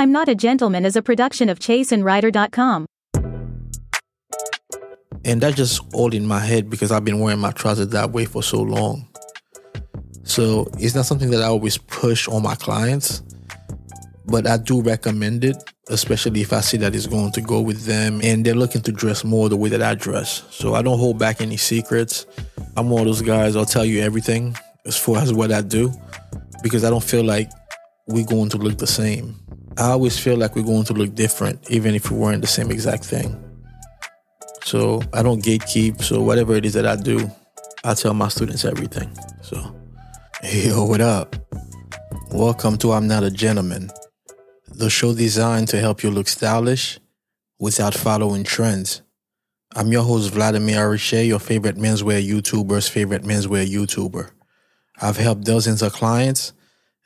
I'm Not a Gentleman is a production of ChaceandRyder.com. And that's just all in my head because I've been wearing my trousers that way for so long. So it's not something that I always push on my clients, but I do recommend it, especially if I see that it's going to go with them and they're looking to dress more the way that I dress. So I don't hold back any secrets. I'm one of those guys, I'll tell you everything as far as what I do because I don't feel like we're going to look the same. I always feel like we're going to look different, even if we're wearing the same exact thing. So I don't gatekeep. So whatever it is that I do, I tell my students everything. So, hey, yo, what up? Welcome to I'm Not a Gentleman, the show designed to help you look stylish without following trends. I'm your host, Vladimir Ariche, your favorite menswear YouTuber's favorite menswear YouTuber. I've helped dozens of clients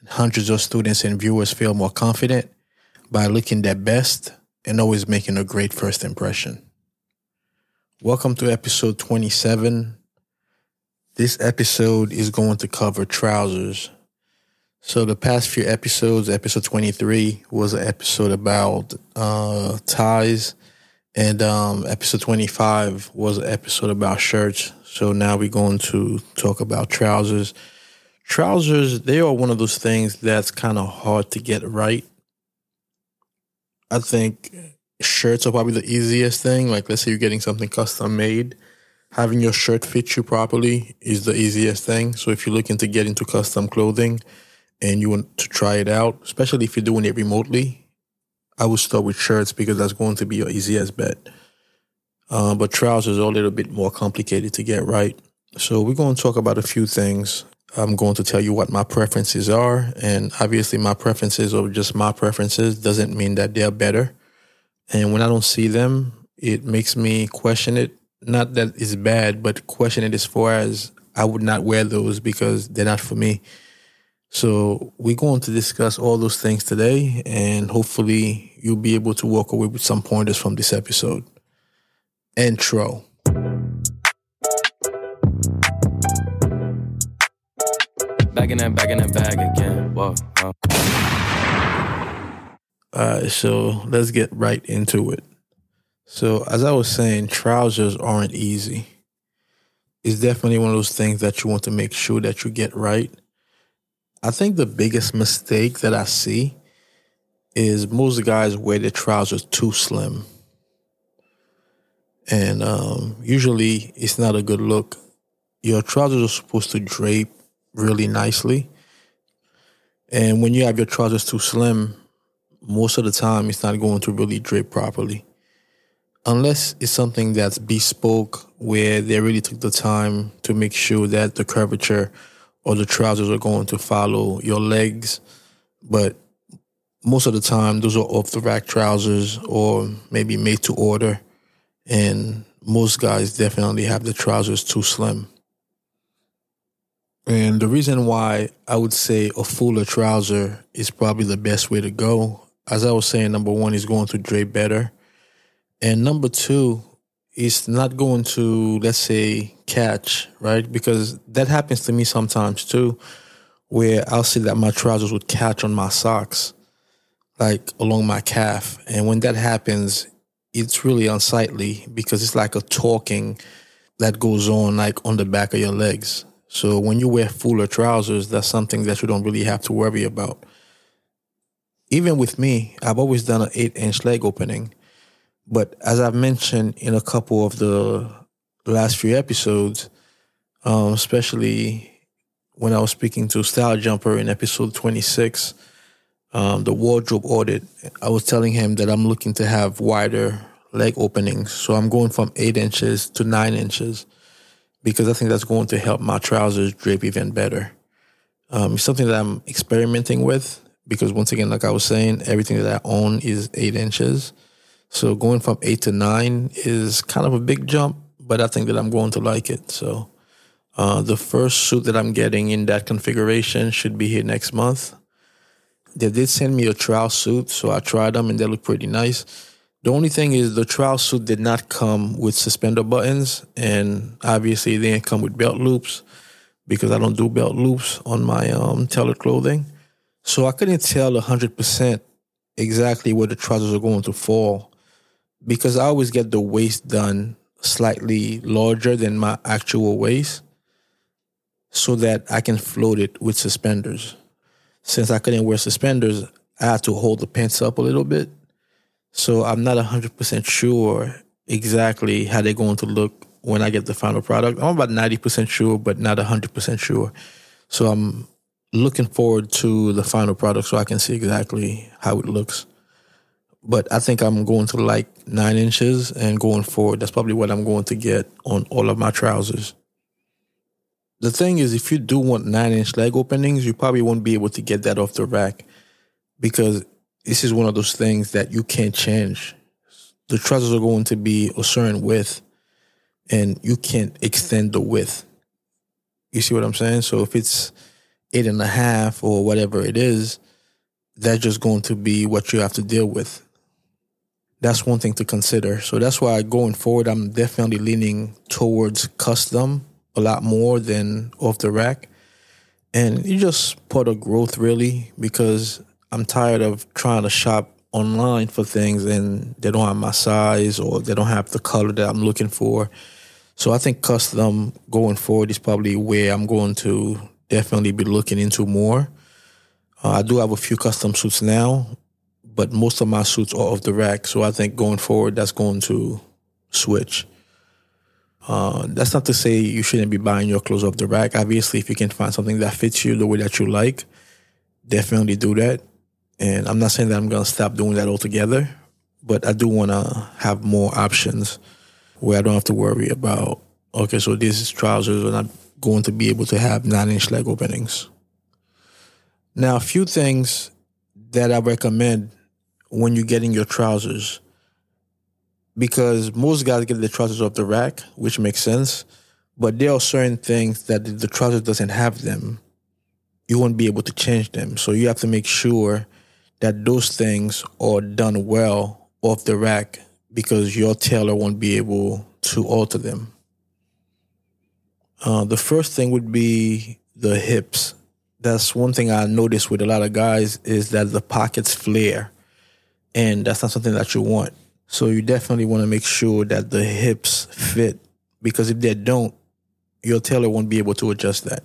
and hundreds of students and viewers feel more confident by looking their best and always making a great first impression. Welcome to episode 27. This episode is going to cover trousers. So, the past few episodes, episode 23 was an episode about uh, ties, and um, episode 25 was an episode about shirts. So, now we're going to talk about trousers. Trousers, they are one of those things that's kind of hard to get right. I think shirts are probably the easiest thing. Like, let's say you're getting something custom made, having your shirt fit you properly is the easiest thing. So, if you're looking to get into custom clothing and you want to try it out, especially if you're doing it remotely, I would start with shirts because that's going to be your easiest bet. Uh, but trousers are a little bit more complicated to get right. So, we're going to talk about a few things. I'm going to tell you what my preferences are. And obviously, my preferences are just my preferences, doesn't mean that they're better. And when I don't see them, it makes me question it. Not that it's bad, but question it as far as I would not wear those because they're not for me. So we're going to discuss all those things today, and hopefully you'll be able to walk away with some pointers from this episode. Intro. Back in that, back in that bag again. Whoa. All right, so let's get right into it. So, as I was saying, trousers aren't easy. It's definitely one of those things that you want to make sure that you get right. I think the biggest mistake that I see is most guys wear their trousers too slim. And um, usually it's not a good look. Your trousers are supposed to drape really nicely. And when you have your trousers too slim, most of the time it's not going to really drape properly. Unless it's something that's bespoke where they really took the time to make sure that the curvature or the trousers are going to follow your legs. But most of the time, those are off the rack trousers or maybe made to order. And most guys definitely have the trousers too slim. And the reason why I would say a fuller trouser is probably the best way to go as I was saying, number one is going to drape better. And number two is not going to, let's say, catch, right? Because that happens to me sometimes too, where I'll see that my trousers would catch on my socks, like along my calf. And when that happens, it's really unsightly because it's like a talking that goes on like on the back of your legs. So when you wear fuller trousers, that's something that you don't really have to worry about even with me, I've always done an eight inch leg opening. But as I've mentioned in a couple of the last few episodes, um, especially when I was speaking to Style Jumper in episode 26, um, the wardrobe audit, I was telling him that I'm looking to have wider leg openings. So I'm going from eight inches to nine inches because I think that's going to help my trousers drape even better. Um, it's something that I'm experimenting with because once again, like I was saying, everything that I own is eight inches. So going from eight to nine is kind of a big jump, but I think that I'm going to like it. So uh, the first suit that I'm getting in that configuration should be here next month. They did send me a trial suit, so I tried them and they look pretty nice. The only thing is the trial suit did not come with suspender buttons, and obviously they didn't come with belt loops because I don't do belt loops on my um, tailored clothing. So I couldn't tell 100% exactly where the trousers are going to fall because I always get the waist done slightly larger than my actual waist so that I can float it with suspenders. Since I couldn't wear suspenders, I had to hold the pants up a little bit. So I'm not 100% sure exactly how they're going to look when I get the final product. I'm about 90% sure, but not 100% sure. So I'm looking forward to the final product so I can see exactly how it looks. But I think I'm going to like nine inches and going forward, that's probably what I'm going to get on all of my trousers. The thing is, if you do want nine inch leg openings, you probably won't be able to get that off the rack because this is one of those things that you can't change. The trousers are going to be a certain width and you can't extend the width. You see what I'm saying? So if it's eight and a half or whatever it is, that's just going to be what you have to deal with. That's one thing to consider. So that's why going forward, I'm definitely leaning towards custom a lot more than off the rack. And it's just part of growth, really, because I'm tired of trying to shop online for things and they don't have my size or they don't have the color that I'm looking for. So I think custom going forward is probably where I'm going to definitely be looking into more. Uh, I do have a few custom suits now, but most of my suits are off the rack. So I think going forward, that's going to switch. Uh, that's not to say you shouldn't be buying your clothes off the rack. Obviously, if you can find something that fits you the way that you like, definitely do that. And I'm not saying that I'm going to stop doing that altogether, but I do want to have more options where I don't have to worry about, okay, so these trousers are not going to be able to have nine inch leg openings. Now, a few things that I recommend when you're getting your trousers, because most guys get the trousers off the rack, which makes sense, but there are certain things that the trouser doesn't have them. You won't be able to change them. So you have to make sure that those things are done well off the rack because your tailor won't be able to alter them. Uh, the first thing would be the hips. That's one thing I noticed with a lot of guys is that the pockets flare, and that's not something that you want. So you definitely want to make sure that the hips fit because if they don't, your tailor won't be able to adjust that.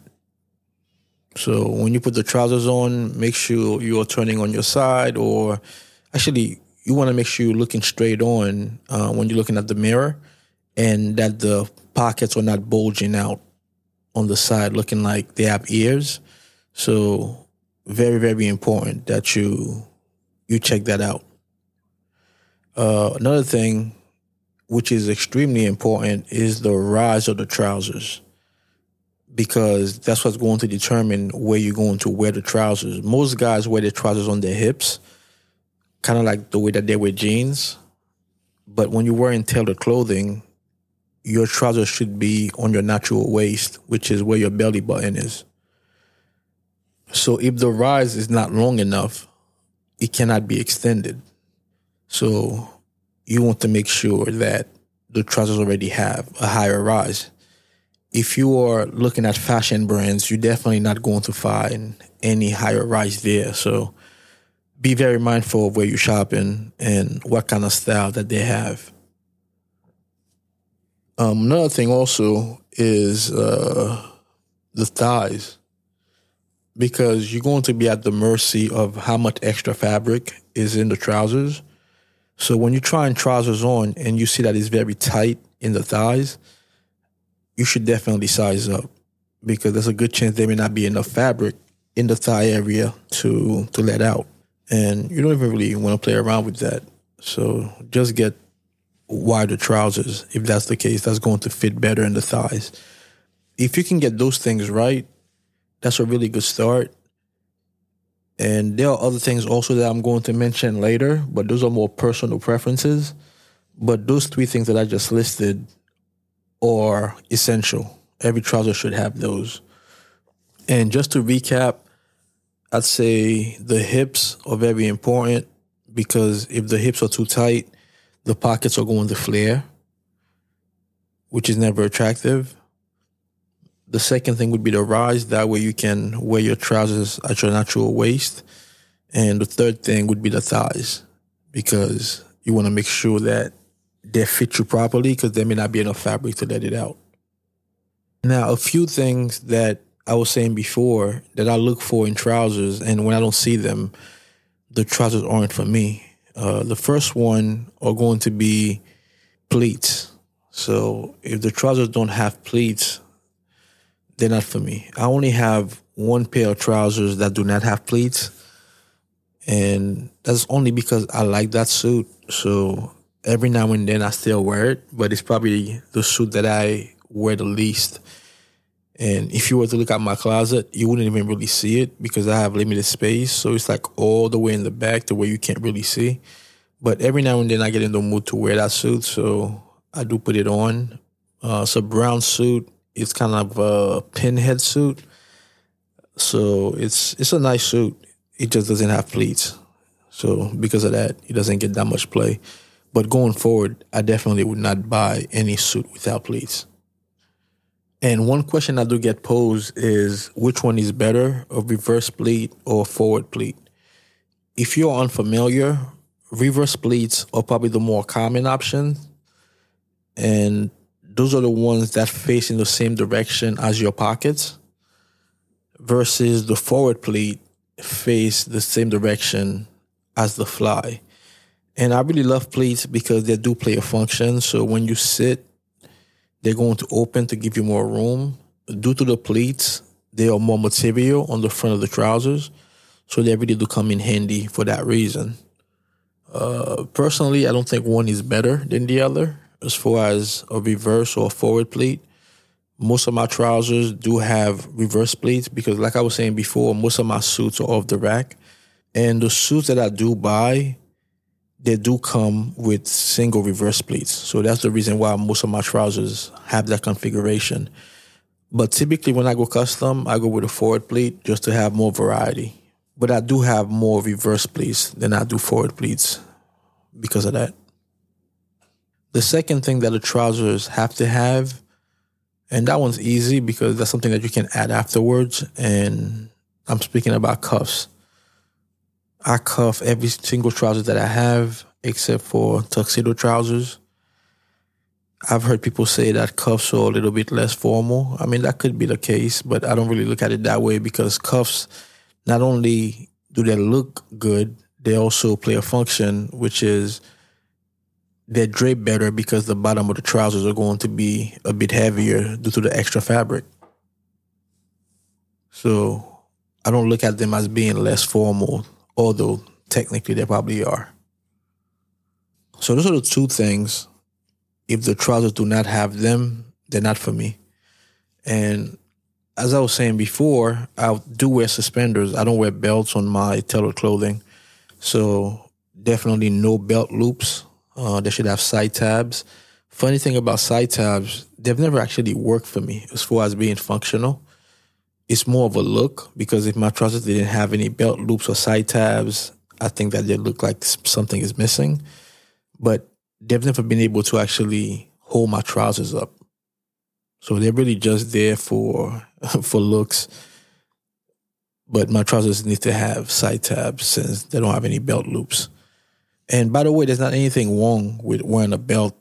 So when you put the trousers on, make sure you are turning on your side, or actually you want to make sure you're looking straight on uh, when you're looking at the mirror and that the pockets are not bulging out on the side looking like they have ears. So very, very important that you you check that out. Uh, another thing which is extremely important is the rise of the trousers because that's what's going to determine where you're going to wear the trousers. Most guys wear their trousers on their hips kind of like the way that they wear jeans. But when you're wearing tailored clothing, your trousers should be on your natural waist, which is where your belly button is. So if the rise is not long enough, it cannot be extended. So you want to make sure that the trousers already have a higher rise. If you are looking at fashion brands, you're definitely not going to find any higher rise there. So be very mindful of where you're shopping and what kind of style that they have. Um, another thing also is uh, the thighs, because you're going to be at the mercy of how much extra fabric is in the trousers. So when you're trying trousers on and you see that it's very tight in the thighs, you should definitely size up because there's a good chance there may not be enough fabric in the thigh area to to let out and you don't even really want to play around with that. So just get wider trousers if that's the case. That's going to fit better in the thighs. If you can get those things right, that's a really good start. And there are other things also that I'm going to mention later, but those are more personal preferences. But those three things that I just listed are essential. Every trouser should have those. And just to recap, I'd say the hips are very important because if the hips are too tight, the pockets are going to flare, which is never attractive. The second thing would be the rise. That way you can wear your trousers at your natural waist. And the third thing would be the thighs because you want to make sure that they fit you properly because there may not be enough fabric to let it out. Now, a few things that I was saying before that I look for in trousers, and when I don't see them, the trousers aren't for me. Uh, the first one are going to be pleats. So if the trousers don't have pleats, they're not for me. I only have one pair of trousers that do not have pleats, and that's only because I like that suit. So every now and then I still wear it, but it's probably the suit that I wear the least. And if you were to look at my closet, you wouldn't even really see it because I have limited space. So it's like all the way in the back to where you can't really see. But every now and then I get in the mood to wear that suit. So I do put it on. Uh, it's a brown suit. It's kind of a pinhead suit. So it's it's a nice suit. It just doesn't have pleats. So because of that, it doesn't get that much play. But going forward, I definitely would not buy any suit without pleats. And one question I do get posed is which one is better, a reverse pleat or a forward pleat? If you're unfamiliar, reverse pleats are probably the more common option. And those are the ones that face in the same direction as your pockets versus the forward pleat face the same direction as the fly. And I really love pleats because they do play a function. So when you sit they're going to open to give you more room. Due to the pleats, they are more material on the front of the trousers, so they really do come in handy for that reason. Uh, personally, I don't think one is better than the other as far as a reverse or a forward pleat. Most of my trousers do have reverse pleats because, like I was saying before, most of my suits are off the rack. And the suits that I do buy, they do come with single reverse pleats. So that's the reason why most of my trousers have that configuration. But typically when I go custom, I go with a forward pleat just to have more variety. But I do have more reverse pleats than I do forward pleats because of that. The second thing that the trousers have to have, and that one's easy because that's something that you can add afterwards, and I'm speaking about cuffs. I cuff every single trouser that I have except for tuxedo trousers. I've heard people say that cuffs are a little bit less formal. I mean, that could be the case, but I don't really look at it that way because cuffs, not only do they look good, they also play a function, which is they drape better because the bottom of the trousers are going to be a bit heavier due to the extra fabric. So I don't look at them as being less formal although technically they probably are. So those are the two things. If the trousers do not have them, they're not for me. And as I was saying before, I do wear suspenders. I don't wear belts on my tailored clothing. So definitely no belt loops. Uh, they should have side tabs. Funny thing about side tabs, they've never actually worked for me as far as being functional it's more of a look because if my trousers didn't have any belt loops or side tabs, I think that they look like something is missing. But they've never been able to actually hold my trousers up. So they're really just there for for looks. But my trousers need to have side tabs since they don't have any belt loops. And by the way, there's not anything wrong with wearing a belt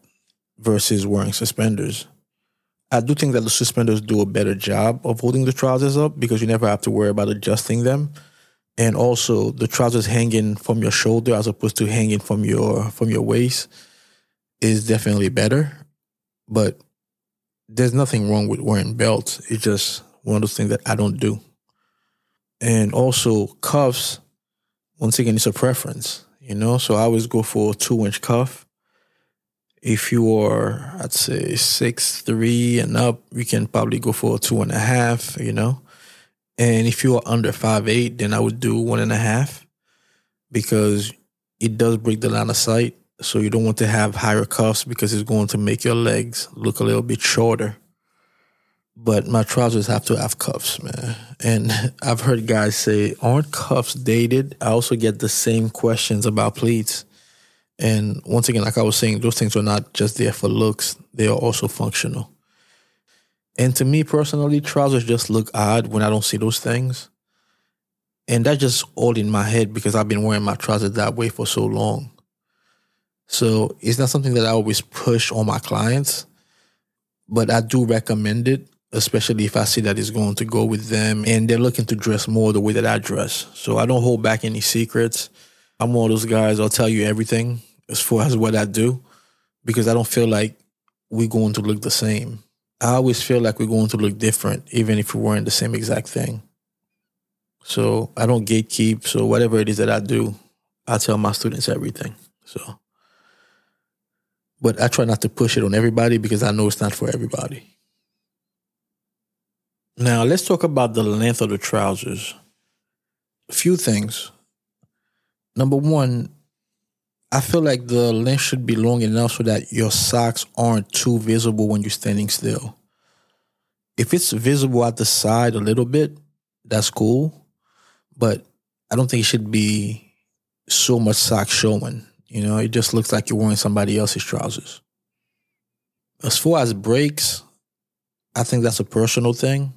versus wearing suspenders. I do think that the suspenders do a better job of holding the trousers up because you never have to worry about adjusting them. And also the trousers hanging from your shoulder as opposed to hanging from your from your waist is definitely better. But there's nothing wrong with wearing belts. It's just one of those things that I don't do. And also cuffs, once again, it's a preference, you know. So I always go for a two inch cuff if you are, I'd say six three and up, you can probably go for a two and a half, you know. And if you are under five eight, then I would do one and a half because it does break the line of sight. So you don't want to have higher cuffs because it's going to make your legs look a little bit shorter. But my trousers have to have cuffs, man. And I've heard guys say, aren't cuffs dated? I also get the same questions about pleats. And once again, like I was saying, those things are not just there for looks, they are also functional. And to me personally, trousers just look odd when I don't see those things. And that's just all in my head because I've been wearing my trousers that way for so long. So it's not something that I always push on my clients, but I do recommend it, especially if I see that it's going to go with them and they're looking to dress more the way that I dress. So I don't hold back any secrets. I'm one of those guys, I'll tell you everything as far as what I do because I don't feel like we're going to look the same. I always feel like we're going to look different, even if we're wearing the same exact thing. So I don't gatekeep. So whatever it is that I do, I tell my students everything. So, but I try not to push it on everybody because I know it's not for everybody. Now let's talk about the length of the trousers. A few things. Number one, I feel like the length should be long enough so that your socks aren't too visible when you're standing still. If it's visible at the side a little bit, that's cool. But I don't think it should be so much sock showing. You know, it just looks like you're wearing somebody else's trousers. As far as breaks, I think that's a personal thing.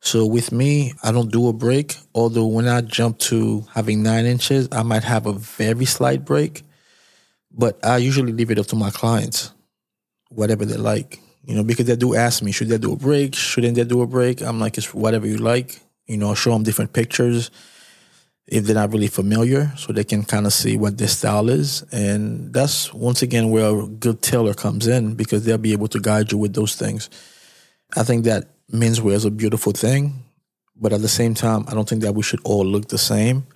So with me, I don't do a break. Although when I jump to having nine inches, I might have a very slight break. But I usually leave it up to my clients, whatever they like. You know, because they do ask me, should they do a break? Shouldn't they do a break? I'm like, it's whatever you like. You know, show them different pictures if they're not really familiar, so they can kind of see what their style is. And that's once again where a good tailor comes in because they'll be able to guide you with those things. I think that menswear is a beautiful thing, but at the same time, I don't think that we should all look the same.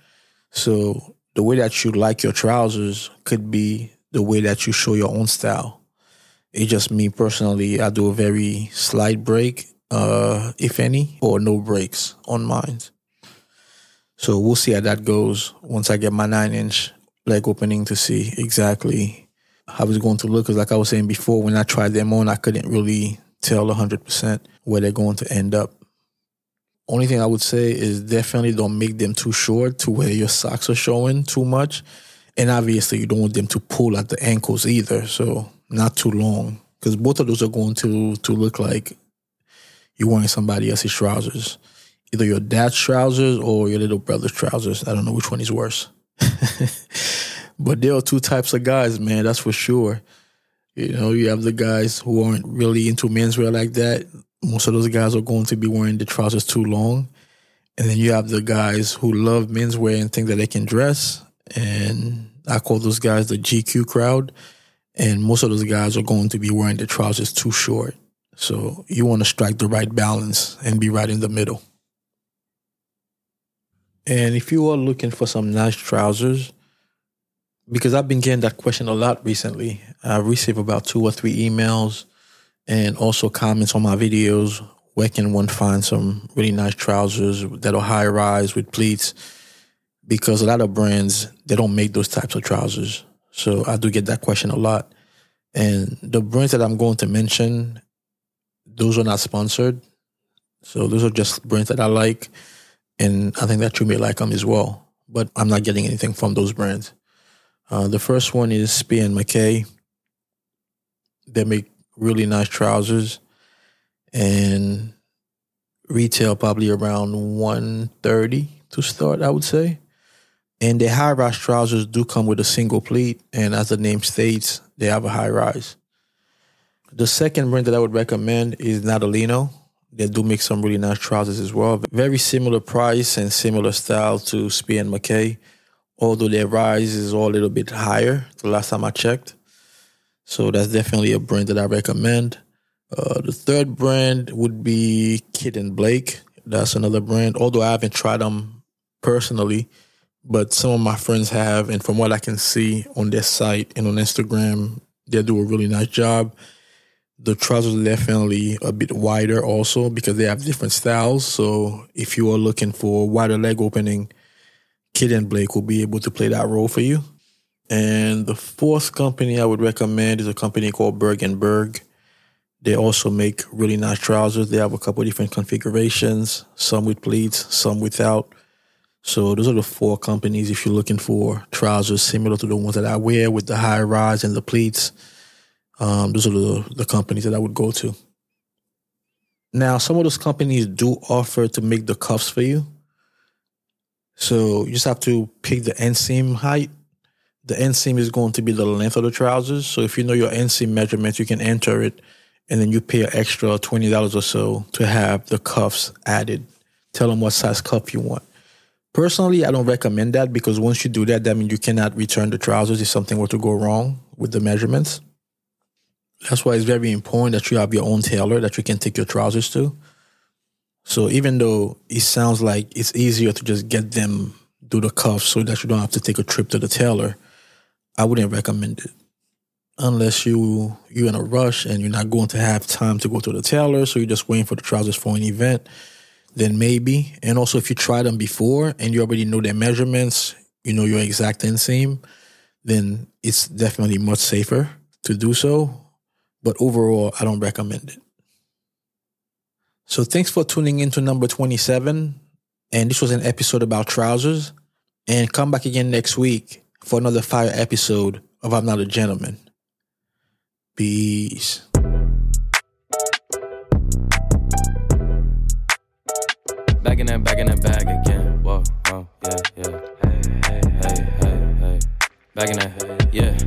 So the way that you like your trousers could be the way that you show your own style. It's just me personally, I do a very slight break, uh, if any, or no breaks on mine. So we'll see how that goes once I get my nine inch leg opening to see exactly how it's going to look. Because, like I was saying before, when I tried them on, I couldn't really tell 100% where they're going to end up. Only thing I would say is definitely don't make them too short to where your socks are showing too much. And obviously, you don't want them to pull at the ankles either. So, not too long. Because both of those are going to, to look like you're wearing somebody else's trousers. Either your dad's trousers or your little brother's trousers. I don't know which one is worse. but there are two types of guys, man, that's for sure. You know, you have the guys who aren't really into menswear like that. Most of those guys are going to be wearing the trousers too long. And then you have the guys who love menswear and think that they can dress. And I call those guys the GQ crowd. And most of those guys are going to be wearing the trousers too short. So you want to strike the right balance and be right in the middle. And if you are looking for some nice trousers, because I've been getting that question a lot recently. I've received about two or three emails and also comments on my videos. Where can one find some really nice trousers that are high rise with pleats? Because a lot of brands they don't make those types of trousers. So I do get that question a lot. And the brands that I'm going to mention, those are not sponsored. So those are just brands that I like. And I think that you may like them as well. But I'm not getting anything from those brands. Uh, the first one is Spier and Mackay. They make really nice trousers and retail probably around 130 to start, I would say. And the high rise trousers do come with a single pleat, and as the name states, they have a high rise. The second brand that I would recommend is Natalino. They do make some really nice trousers as well. Very similar price and similar style to Spier and Mackay although their rise is all a little bit higher the last time I checked. So that's definitely a brand that I recommend. Uh, the third brand would be Kit and Blake. That's another brand, although I haven't tried them personally, but some of my friends have. And from what I can see on their site and on Instagram, they do a really nice job. The trousers are definitely a bit wider also because they have different styles. So if you are looking for wider leg opening, Kit and Blake will be able to play that role for you. And the fourth company I would recommend is a company called Berg and Berg. They also make really nice trousers. They have a couple of different configurations, some with pleats, some without. So those are the four companies if you're looking for trousers similar to the ones that I wear with the high rise and the pleats. Um, those are the, the companies that I would go to. Now, some of those companies do offer to make the cuffs for you. So you just have to pick the inseam height. The inseam is going to be the length of the trousers. So if you know your inseam measurement, you can enter it and then you pay an extra $20 or so to have the cuffs added. Tell them what size cuff you want. Personally, I don't recommend that because once you do that, that means you cannot return the trousers if something were to go wrong with the measurements. That's why it's very important that you have your own tailor that you can take your trousers to. So even though it sounds like it's easier to just get them do the cuffs so that you don't have to take a trip to the tailor, I wouldn't recommend it unless you you're in a rush and you're not going to have time to go to the tailor, so you're just waiting for the trousers for an event then maybe. And also, if you try them before and you already know their measurements, you know your exact inseam, then it's definitely much safer to do so. But overall, I don't recommend it. So thanks for tuning in to number 27. And this was an episode about trousers. And come back again next week for another fire episode of I'm Not a Gentleman. Peace. Back in that, back in that bag again. Whoa, whoa, yeah, yeah. Hey, hey, hey, hey, hey. Back in that, yeah.